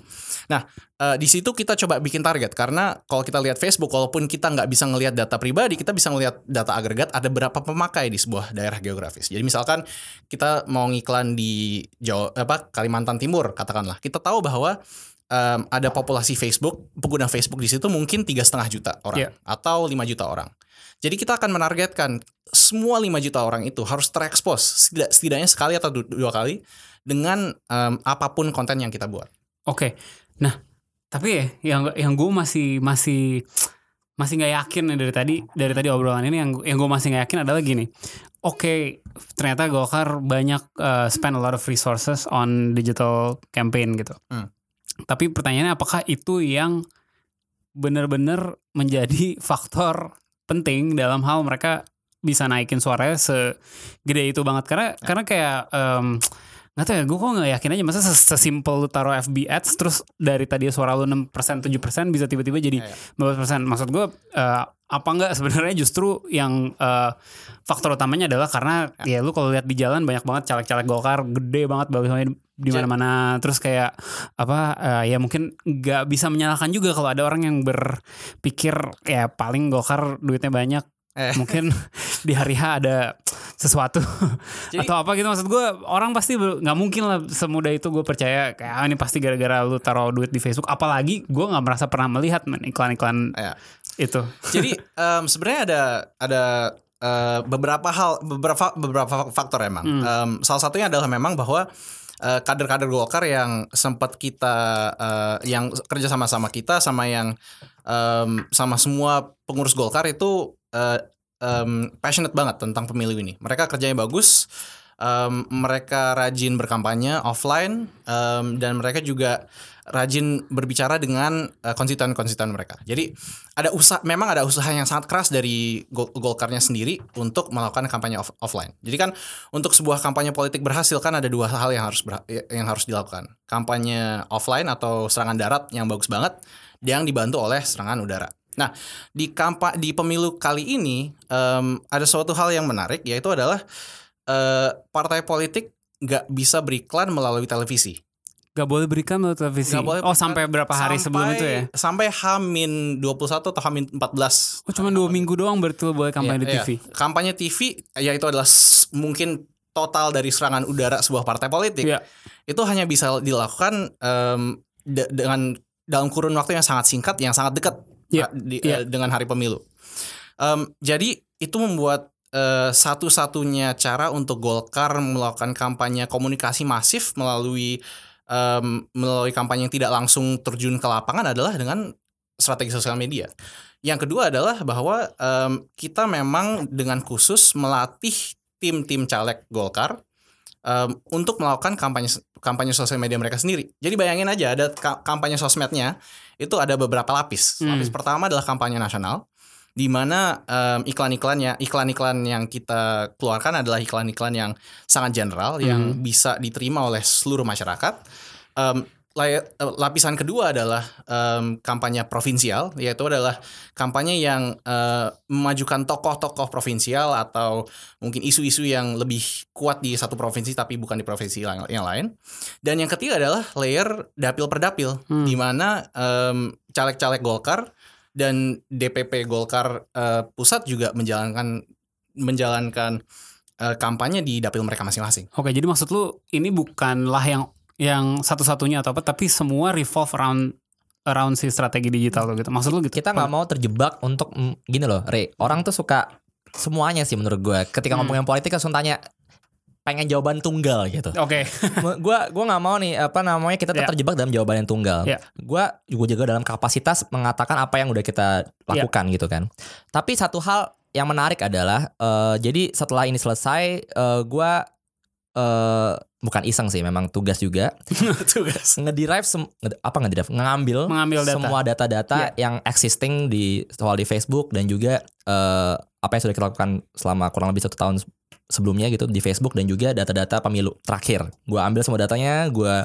Nah, eh, di situ kita coba bikin target karena kalau kita lihat Facebook, walaupun kita nggak bisa ngelihat data pribadi, kita bisa ngelihat data agregat ada berapa pemakai di sebuah daerah geografis. Jadi misalkan kita mau ngiklan di Jawa, apa Kalimantan Timur, katakanlah, kita tahu bahwa em, ada populasi Facebook, pengguna Facebook di situ mungkin tiga setengah juta orang Iya. atau 5 juta orang. Jadi kita akan menargetkan semua 5 juta orang itu harus terekspos setidak- setidaknya sekali atau du- dua kali dengan em, apa pun konten yang kita buat. Oke. Nah, tapi ya yang yang gue masih masih masih nggak yakin nih dari tadi dari tadi obrolan ini yang yang gue masih nggak yakin adalah gini. Oke, ternyata Golkar banyak uh, spend a lot of resources on digital campaign gitu. Hmm. Tapi pertanyaannya apakah itu yang benar-benar menjadi [laughs] faktor penting dalam hal mereka bisa naikin suaranya segede itu banget karena karena kayak em, nggak tahu ya gue kok nggak yakin aja. Masa ses- sesimpel lu taruh FB ads terus dari tadi suara lu 6% 7% bisa tiba-tiba jadi Iya. 15% maksud gue eh, apa enggak sebenarnya justru yang eh, faktor utamanya adalah karena ya lu kalau lihat di jalan banyak banget caleg-caleg Golkar gede banget bagusnya di Ja- mana-mana. Terus kayak apa eh, ya mungkin nggak bisa menyalahkan juga kalau ada orang yang berpikir ya paling Golkar duitnya banyak Eh. mungkin [laughs] di hari H ada sesuatu Jadi- atau apa gitu maksud gue orang pasti nggak mungkin lah semudah itu gue percaya kayak ah, ini pasti gara-gara lu taruh duit di Facebook apalagi gue nggak merasa pernah melihat men iklan-iklan Ya. itu Jadi em, sebenarnya ada ada eh, beberapa hal beberapa beberapa faktor emang. Em, salah satunya adalah memang bahwa eh, kader-kader Golkar yang sempat kita eh, yang kerja sama sama kita sama yang em, sama semua pengurus Golkar itu em, passionate banget tentang pemilu ini. Mereka kerjanya bagus. em, mereka rajin berkampanye offline em, dan mereka juga rajin berbicara dengan eh, konstituen-konstituen mereka. Jadi ada usaha memang ada usaha yang sangat keras dari Gol- Golkarnya sendiri untuk melakukan kampanye off- offline. Jadi kan untuk sebuah kampanye politik berhasil kan ada dua hal yang harus yang harus dilakukan. Kampanye offline atau serangan darat yang bagus banget yang dibantu oleh serangan udara. Nah, di kampa di pemilu kali ini em, ada suatu hal yang menarik yaitu adalah eh, partai politik nggak bisa beriklan melalui televisi. Gak boleh berikan melalui televisi Nggak boleh oh sampai berapa hari sebelum sampai- itu ya Sampai Hamin 21 atau Hamin 14. oh cuma dua minggu doang berarti boleh kampanye di Iya, TV iya. Kampanye TV ya itu adalah mungkin total dari serangan udara sebuah partai politik. Iya. Itu hanya bisa dilakukan de- dengan dalam kurun waktu yang sangat singkat, yang sangat dekat Iya, uh, di- iya. uh, dengan hari pemilu. Em, jadi itu membuat eh, satu-satunya cara untuk Golkar melakukan kampanye komunikasi masif melalui em, melalui kampanye yang tidak langsung terjun ke lapangan adalah dengan strategi sosial media. Yang kedua adalah bahwa em, kita memang dengan khusus melatih tim-tim caleg Golkar em, untuk melakukan kampanye kampanye sosial media mereka sendiri. Jadi bayangin aja ada ka- kampanye sosmednya itu ada beberapa lapis. Hmm. Lapis pertama adalah kampanye nasional di mana em, iklan-iklannya iklan-iklan yang kita keluarkan adalah iklan-iklan yang sangat general yang bisa diterima oleh seluruh masyarakat. Eh, lapisan kedua adalah em, kampanye provinsial yaitu adalah kampanye yang eh, memajukan tokoh-tokoh provinsial atau mungkin isu-isu yang lebih kuat di satu provinsi tapi bukan di provinsi yang, lain. Dan yang ketiga adalah layer dapil per dapil Hmm. di mana em, caleg-caleg Golkar dan DPP Golkar eh, pusat juga menjalankan menjalankan eh, kampanye di dapil mereka masing-masing. Oke, jadi maksud lu ini bukanlah yang yang satu-satunya atau apa, tapi semua revolve around around si strategi digital tuh gitu. Maksud lu gitu? kita nggak mau terjebak untuk mm, gini loh, Re. Orang tuh suka semuanya sih menurut gue. Ketika Hmm. ngomongin politik langsung tanya pengen jawaban tunggal gitu. Oke. [laughs] gua gua nggak mau nih apa namanya kita Ya. terjebak dalam jawaban yang tunggal. Ya. Gua juga juga dalam kapasitas mengatakan apa yang udah kita lakukan gitu kan. Tapi satu hal yang menarik adalah eh, jadi setelah ini selesai eh, gua eh bukan iseng sih memang tugas juga [laughs] Tugas. ngederive sem- apa ngederive ngambil Mengambil data. semua data-data yang existing di soal di Facebook dan juga eh, apa yang sudah kita lakukan selama kurang lebih satu tahun se- sebelumnya gitu di Facebook dan juga data-data pemilu terakhir. Gua ambil semua datanya, gua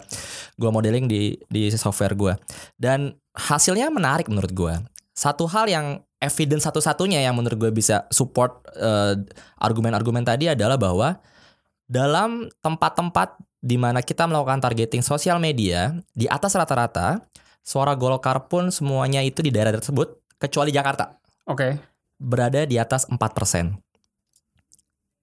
gua modeling di di software gua dan hasilnya menarik menurut gua. Satu hal yang evidence satu-satunya yang menurut gue bisa support eh, argumen-argumen tadi adalah bahwa dalam tempat-tempat di mana kita melakukan targeting sosial media di atas rata-rata suara Golkar pun semuanya itu di daerah tersebut kecuali Jakarta Oke. berada di atas 4%.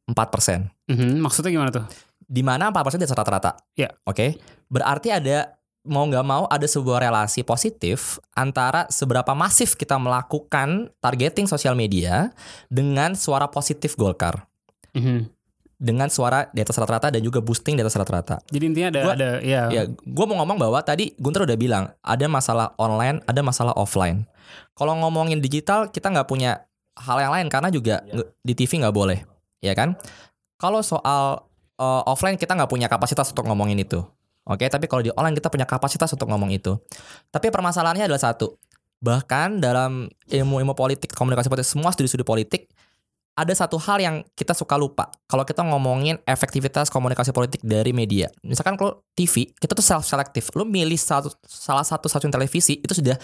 4%. Mhm, Maksudnya gimana tuh? Di mana 4% di atas rata-rata. Ya. Oke. Berarti ada mau nggak mau ada sebuah relasi positif antara seberapa masif kita melakukan targeting sosial media dengan suara positif Golkar. Mhm. Dengan suara di atas rata-rata dan juga boosting di atas rata-rata. Jadi intinya ada Gua- ada ya. Ya, gue mau ngomong bahwa tadi Gunter udah bilang ada masalah online, ada masalah offline. Kalau ngomongin digital, kita nggak punya hal yang lain karena juga nge- di TV nggak boleh, ya kan? Kalau soal uh, offline kita nggak punya kapasitas untuk ngomongin itu, oke? Tapi kalau di online kita punya kapasitas untuk ngomong itu. Tapi permasalahannya adalah satu, bahkan dalam ilmu-ilmu politik, komunikasi politik, semua studi-studi politik ada satu hal yang kita suka lupa kalau kita ngomongin efektivitas komunikasi politik dari media. Misalkan kalau TV, kita tuh self selective. Lu milih satu, salah satu stasiun televisi itu sudah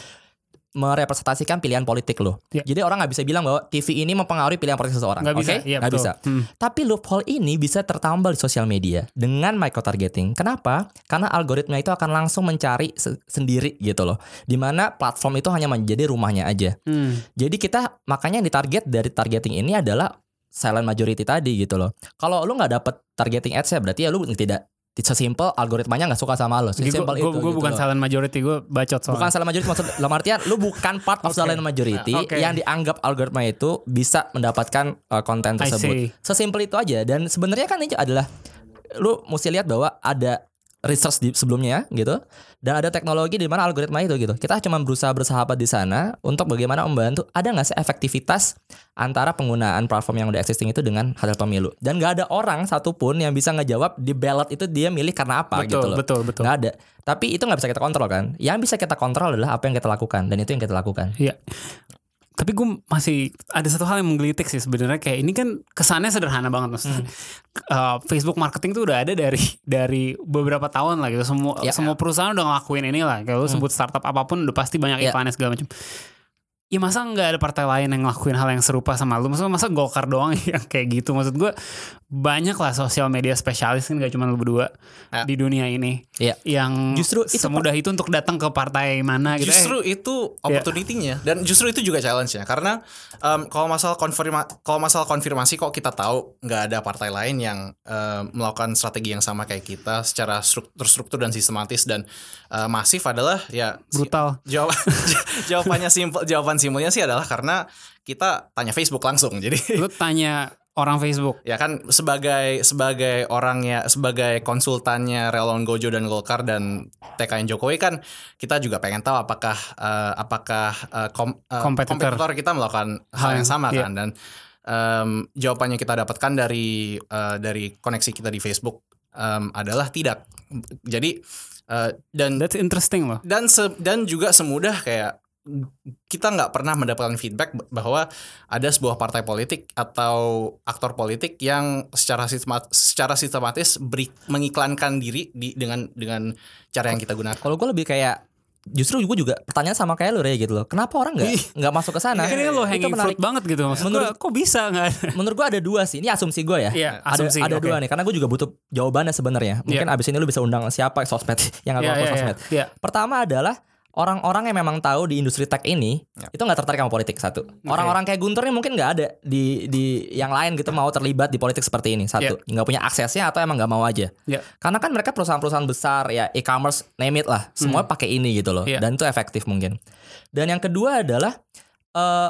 merepresentasikan pilihan politik lo. Ya. Jadi orang nggak bisa bilang bahwa TV ini mempengaruhi pilihan politik seseorang. Nggak bisa, Oke? iya, Nggak bisa. Hmm. Tapi loophole ini bisa tertambal di sosial media dengan micro targeting. Kenapa? Karena algoritma itu akan langsung mencari se- sendiri gitu loh. Di mana platform itu hanya menjadi rumahnya aja. Hmm. Jadi kita makanya yang ditarget dari targeting ini adalah silent majority tadi gitu loh. Kalau lu nggak dapet targeting ads ya berarti ya lu tidak sesimpel algoritmanya nggak suka sama lo. Sesimpel itu. gue gitu bukan loh. silent majority, gue bacot soalnya. Bukan silent majority maksud dalam artian lu bukan part of [laughs] Oke. silent majority Oke. yang dianggap algoritma itu bisa mendapatkan uh, konten tersebut. Sesimpel itu aja dan sebenarnya kan itu adalah lu mesti lihat bahwa ada research di sebelumnya gitu dan ada teknologi di mana algoritma itu gitu. Kita cuma berusaha bersahabat di sana untuk bagaimana membantu ada nggak sih efektivitas antara penggunaan platform yang udah existing itu dengan hasil pemilu. Dan nggak ada orang satupun yang bisa ngejawab di ballot itu dia milih karena apa betul, gitu loh. betul, betul. Nggak ada. Tapi itu nggak bisa kita kontrol kan. Yang bisa kita kontrol adalah apa yang kita lakukan dan itu yang kita lakukan. Iya. Tapi gue masih ada satu hal yang menggelitik sih sebenarnya kayak ini kan kesannya sederhana banget maksudnya. Hmm. Uh, Facebook marketing tuh udah ada dari dari beberapa tahun lah gitu. Semua Ya. semua perusahaan udah ngelakuin ini lah. Kayak lu Hmm. sebut startup apa pun udah pasti banyak Ya. iklannya segala macam. Ya masa nggak ada partai lain yang ngelakuin hal yang serupa sama lu? Maksudnya masa Golkar doang [laughs] yang kayak gitu? Maksud gue banyak lah sosial media spesialis kan gak cuma lu berdua Ya. di dunia ini Iya. yang Justru itu semudah itu untuk datang ke partai mana gitu. Eh, Justru itu opportunity-nya dan justru itu juga challenge-nya karena em, kalau masalah konfirma kalau masalah konfirmasi kok kita tahu nggak ada partai lain yang em, melakukan strategi yang sama kayak kita secara struktur struktur dan sistematis dan eh, masif adalah ya si- brutal. jawab [laughs] jawabannya simpel jawaban simpelnya sih adalah karena kita tanya Facebook langsung jadi [laughs] Lu tanya orang Facebook. ya kan sebagai sebagai orangnya sebagai konsultannya Relawan Gojo dan Golkar dan TKN Jokowi kan kita juga pengen tahu apakah eh, apakah kom- eh, Kompetitor. kompetitor kita melakukan hal yang sama Iya. kan dan em, jawabannya kita dapatkan dari eh, dari koneksi kita di Facebook em, adalah tidak jadi eh, dan That's interesting loh. dan se- dan juga semudah kayak kita nggak pernah mendapatkan feedback bahwa ada sebuah partai politik atau aktor politik yang secara sistemat, secara sistematis beri, mengiklankan diri di dengan dengan cara yang kita gunakan. Kalau gue lebih kayak justru gue juga pertanyaan sama kayak lu Ray gitu loh. Kenapa orang nggak nggak masuk ke sana? Ini kan lo Itu hanging menarik. fruit banget gitu maksud Menurut- gua, kok bisa nggak? [laughs] Menurut gue ada dua sih. Ini asumsi gue ya. Iya, ada asumsi, ada oke. dua nih karena gue juga butuh jawabannya sebenarnya. Mungkin abis ini lu bisa undang siapa sosmed [laughs] yang nggak Iya, tahu iya, sosmed. iya. Pertama adalah orang-orang yang memang tahu di industri tech ini Ya. itu nggak tertarik sama politik satu. Orang-orang kayak Guntur nih mungkin nggak ada di di yang lain gitu mau terlibat di politik seperti ini satu. Nggak punya aksesnya atau emang nggak mau aja. Iya. Karena kan mereka perusahaan-perusahaan besar ya e-commerce name it lah, semua pakai ini gitu loh. Iya. Dan itu efektif mungkin. Dan yang kedua adalah eh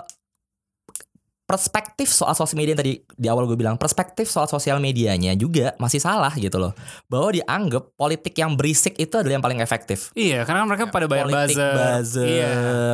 perspektif soal sosial media yang tadi di awal gue bilang perspektif soal sosial medianya juga masih salah gitu loh bahwa dianggap politik yang berisik itu adalah yang paling efektif Iya, karena mereka pada bayar politik buzzer. buzzer, Iya.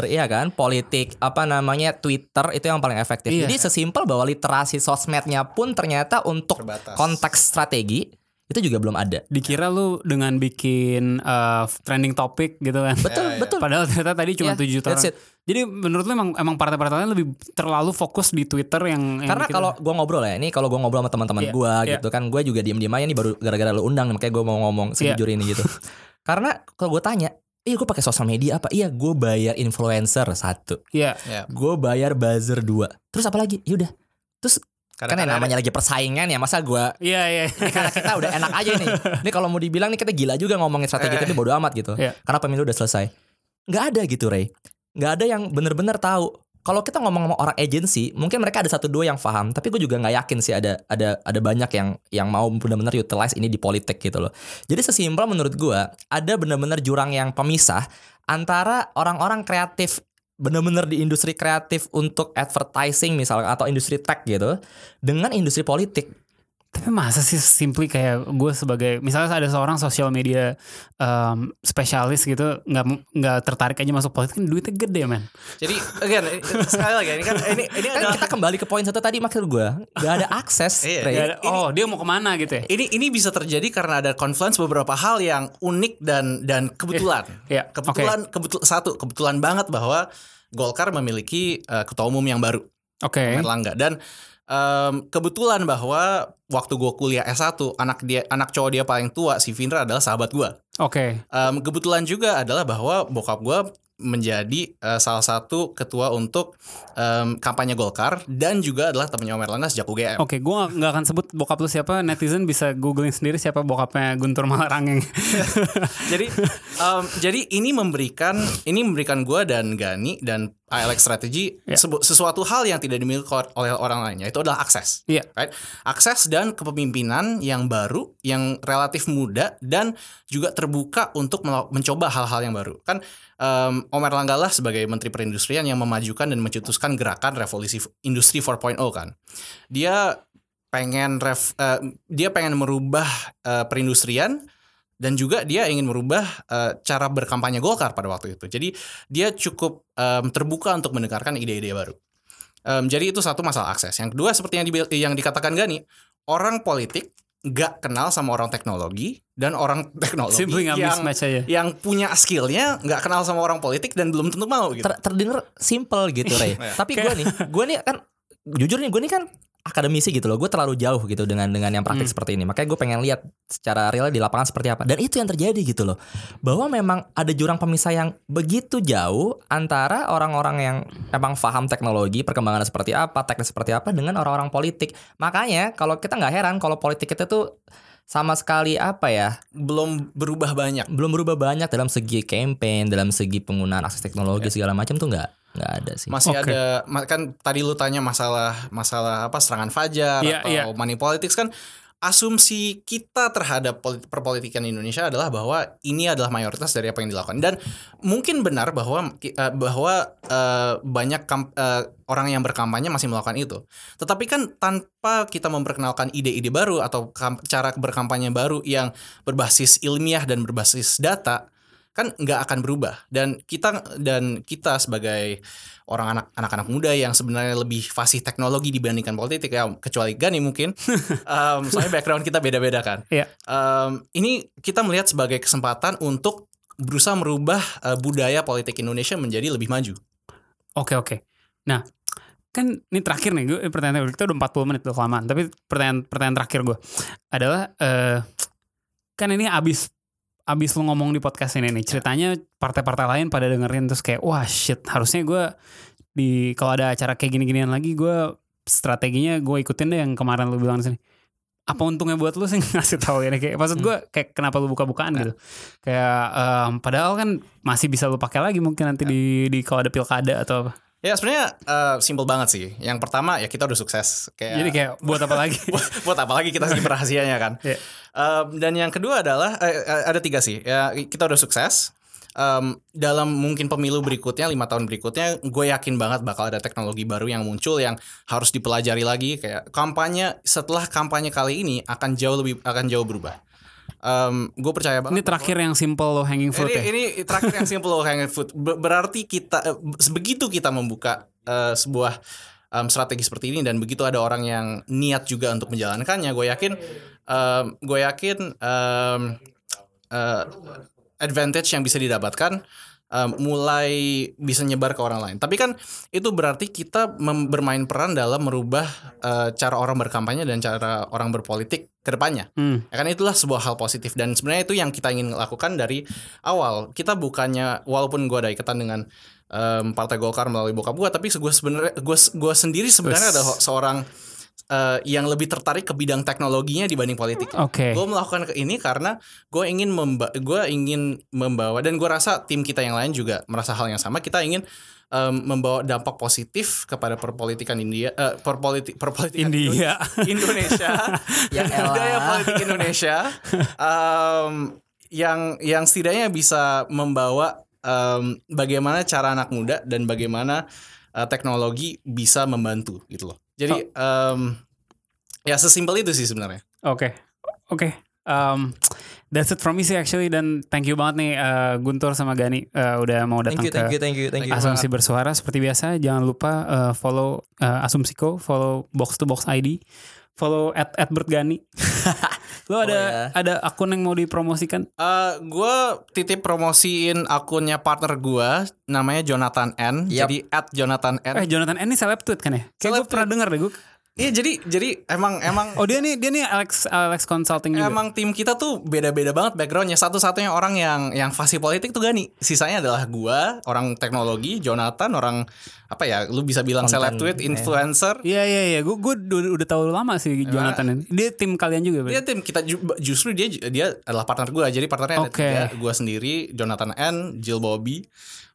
iya. kan politik apa namanya Twitter itu yang paling efektif Iya. jadi sesimpel bahwa literasi sosmednya pun ternyata untuk Terbatas. konteks strategi itu juga belum ada Dikira lu dengan bikin uh, trending topic gitu kan. betul Ya, ya. betul Padahal ternyata tadi cuma Iya, 7 juta that's orang. it. Jadi menurut lu emang emang partai-partai lain lebih terlalu fokus di Twitter yang, yang Karena kita- kalau gua ngobrol ya, ini kalau gua ngobrol sama teman-teman Iya, gua iya. gitu kan, gua juga diem-diem aja nih baru gara-gara lu undang makanya gua mau ngomong Iya. sejujur ini gitu. [laughs] Karena kalau gua tanya, iya gua pakai sosial media apa? Iya, gua bayar influencer satu, Iya. Ya, gua bayar buzzer dua. Terus apa lagi? Yaudah. Terus kan yang namanya lagi persaingan ya, masa gua Iya, iya. karena kita udah enak aja nih. Ini kalau mau dibilang nih kita gila juga ngomongin strategi tapi bodo amat gitu. Iya. Karena pemilu udah selesai. Nggak ada gitu, Ray. Nggak ada yang bener-bener tahu. Kalau kita ngomong sama orang agensi, mungkin mereka ada satu dua yang paham, tapi gue juga nggak yakin sih ada ada ada banyak yang yang mau benar-benar utilize ini di politik gitu loh. Jadi sesimpel menurut gue ada benar-benar jurang yang pemisah antara orang-orang kreatif benar-benar di industri kreatif untuk advertising misalnya atau industri tech gitu dengan industri politik. Tapi masa sih simply kayak gue sebagai misalnya ada seorang sosial media um, spesialis gitu nggak nggak tertarik aja masuk politik kan duitnya gede man. Jadi again ini- sekali lagi ini kan ini ini Kan adalah kita kembali ke poin satu tadi maksud gue nggak ada akses Iya. Nggak ada- oh dia mau ke mana gitu ya? ini ini bisa terjadi karena ada confluence beberapa hal yang unik dan dan kebetulan. Iya, Kebetulan kebetul satu kebetulan banget bahwa Golkar memiliki eh, ketua umum yang baru Oke. Erlangga dan em, kebetulan bahwa waktu gue kuliah S1 anak dia anak cowok dia paling tua si Vindra adalah sahabat gue. Oke. Em, kebetulan juga adalah bahwa bokap gue menjadi eh, salah satu ketua untuk em, kampanye Golkar dan juga adalah temannya Om Erlangga sejak UGM. Oke, gue gak, nggak akan sebut bokap lu siapa. Netizen bisa googling sendiri siapa bokapnya Guntur Malarangeng. [laughs] jadi em, jadi ini memberikan ini memberikan gue dan Gani dan ILX Strategy Ya. sebu- sesuatu hal yang tidak dimiliki oleh orang lainnya itu adalah akses. Iya. right? Akses dan kepemimpinan yang baru, yang relatif muda dan juga terbuka untuk mencoba hal-hal yang baru. Kan em, Om Erlangga lah sebagai Menteri Perindustrian yang memajukan dan mencetuskan gerakan revolusi industri 4.0 kan. Dia pengen ref, eh, dia pengen merubah eh, perindustrian dan juga dia ingin merubah eh, cara berkampanye Golkar pada waktu itu. Jadi dia cukup em, terbuka untuk mendengarkan ide-ide baru. Em, jadi itu satu masalah akses. Yang kedua seperti yang, dibil- yang dikatakan Gani, orang politik nggak kenal sama orang teknologi dan orang [laughs] teknologi Simply yang mismatch aja. yang punya skillnya nggak kenal sama orang politik dan belum tentu mau gitu. Ter terdengar simple gitu Ray. [laughs] Tapi gue nih, gue nih kan jujur nih gue nih kan akademisi gitu loh. Gue terlalu jauh gitu dengan dengan yang praktik Hmm. seperti ini. Makanya gue pengen lihat secara real di lapangan seperti apa. Dan itu yang terjadi gitu loh. Bahwa memang ada jurang pemisah yang begitu jauh antara orang-orang yang emang paham teknologi, perkembangan seperti apa, teknis seperti apa dengan orang-orang politik. Makanya kalau kita nggak heran kalau politik kita tuh sama sekali apa ya Belum berubah banyak. belum berubah banyak dalam segi campaign, dalam segi penggunaan akses teknologi segala macam tuh nggak nggak ada sih. Masih Oke. ada kan tadi lu tanya masalah masalah apa serangan fajar Iya, atau iya. money politics kan asumsi kita terhadap polit- perpolitikan Indonesia adalah bahwa ini adalah mayoritas dari apa yang dilakukan dan mungkin benar bahwa eh, bahwa eh, banyak eh, orang yang berkampanye masih melakukan itu. Tetapi kan tanpa kita memperkenalkan ide-ide baru atau cara berkampanye baru yang berbasis ilmiah dan berbasis data kan nggak akan berubah dan kita dan kita sebagai orang anak anak-anak muda yang sebenarnya lebih fasih teknologi dibandingkan politik ya kecuali Gani mungkin Em, [laughs] soalnya background kita beda-beda kan Iya. Em, ini kita melihat sebagai kesempatan untuk berusaha merubah eh, budaya politik Indonesia menjadi lebih maju Oke oke. Nah, kan ini terakhir nih gue pertanyaan kita udah 40 menit udah kelamaan. Tapi pertanyaan pertanyaan terakhir gue adalah eh kan ini abis abis lu ngomong di podcast ini nih ceritanya partai-partai lain pada dengerin terus kayak wah shit harusnya gue di kalau ada acara kayak gini-ginian lagi gue strateginya gue ikutin deh yang kemarin lu bilang sini. Apa untungnya buat lu sih? [laughs] Ngasih tahu ini kayak maksud gue kayak kenapa lu buka-bukaan gitu. Kayak em, padahal kan masih bisa lu pakai lagi mungkin nanti di di kalau ada pilkada atau apa ya sebenarnya eh, simple banget sih. Yang pertama ya kita udah sukses. Kayak Jadi kayak buat apa lagi? [laughs] buat, buat apa lagi kita simpen rahasianya kan? Iya. Um, dan yang kedua adalah eh, ada tiga sih. Ya kita udah sukses. Um, dalam mungkin pemilu berikutnya lima tahun berikutnya gue yakin banget bakal ada teknologi baru yang muncul yang harus dipelajari lagi. Kayak kampanye setelah kampanye kali ini akan jauh lebih akan jauh berubah Um, gue percaya banget Ini terakhir yang simple low hanging fruit ini, ya. ini terakhir yang simple low hanging fruit. Ber- Berarti kita eh, begitu kita membuka eh, sebuah em, strategi seperti ini dan begitu ada orang yang niat juga untuk menjalankannya, gue yakin em, gue yakin em, eh, advantage yang bisa didapatkan em, mulai bisa nyebar ke orang lain. Tapi kan itu berarti kita bermain peran dalam merubah eh, cara orang berkampanye dan cara orang berpolitik ke depannya. Hmm. Ya kan itulah sebuah hal positif dan sebenarnya itu yang kita ingin lakukan dari awal. Kita bukannya walaupun gue ada ikatan dengan em, Partai Golkar melalui bokap gue, tapi gue sebenarnya gue gue sendiri sebenarnya ada seorang eh, yang lebih tertarik ke bidang teknologinya dibanding politik. Oke. Gue melakukan ini karena gue ingin memba gue ingin membawa dan gue rasa tim kita yang lain juga merasa hal yang sama. Kita ingin em, membawa dampak positif kepada perpolitikan India, eh, perpolitik perpolitikan India. [laughs] Indonesia, [laughs] Ya budaya elah. politik Indonesia, em, yang yang setidaknya bisa membawa em, bagaimana cara anak muda dan bagaimana eh, teknologi bisa membantu gitu loh. Jadi em, ya sesimpel itu sih sebenarnya. Oke. Oke. Um, that's it from me sih actually dan thank you banget nih uh, Guntur sama Gani uh, udah mau datang Thank you, ke thank you, thank you, thank you. Asumsi Bersuara seperti biasa jangan lupa uh, follow uh, Asumsiko, follow Box to Box ID, follow at, at Gani. [laughs] Lo ada ya. ada akun yang mau dipromosikan? Eh, gue titip promosiin akunnya partner gue, namanya Jonathan N. Yap. Jadi at Jonathan N. Eh Jonathan N ini seleb tweet kan ya? Kayak gue pernah denger deh gue. Iya jadi jadi emang emang Oh dia nih dia nih Alex Alex Consulting juga. Emang tim kita tuh beda-beda banget backgroundnya. Satu-satunya orang yang yang fasih politik tuh Gani. Sisanya adalah gua, orang teknologi, Jonathan, orang apa ya? Lu bisa bilang Konten, seleb tweet, influencer. Iya iya iya, gue gue udah, tahu lama sih Jonathan ini. Dia tim kalian juga. Dia berarti? tim kita ju- justru dia dia adalah partner gua. Jadi partnernya ada Oke. tiga. Gua sendiri, Jonathan N, Jill Bobby,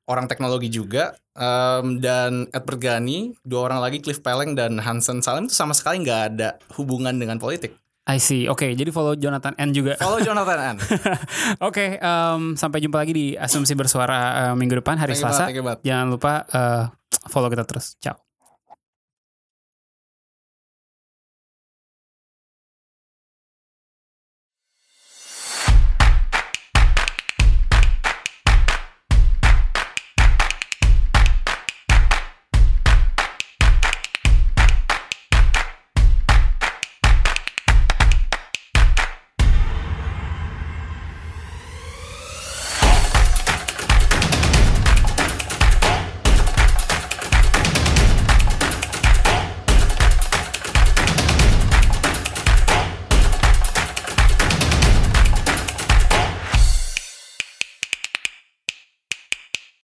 orang teknologi juga, em, dan Edward Gani, dua orang lagi Cliff Peleng dan Hansen Salim itu sama sekali nggak ada hubungan dengan politik. I see. Oke, jadi follow Jonathan N juga. Follow Jonathan N. [laughs] Oke, em, sampai jumpa lagi di Asumsi Bersuara eh, minggu depan hari Thank you Selasa. thank you. Jangan lupa eh, follow kita terus. Ciao.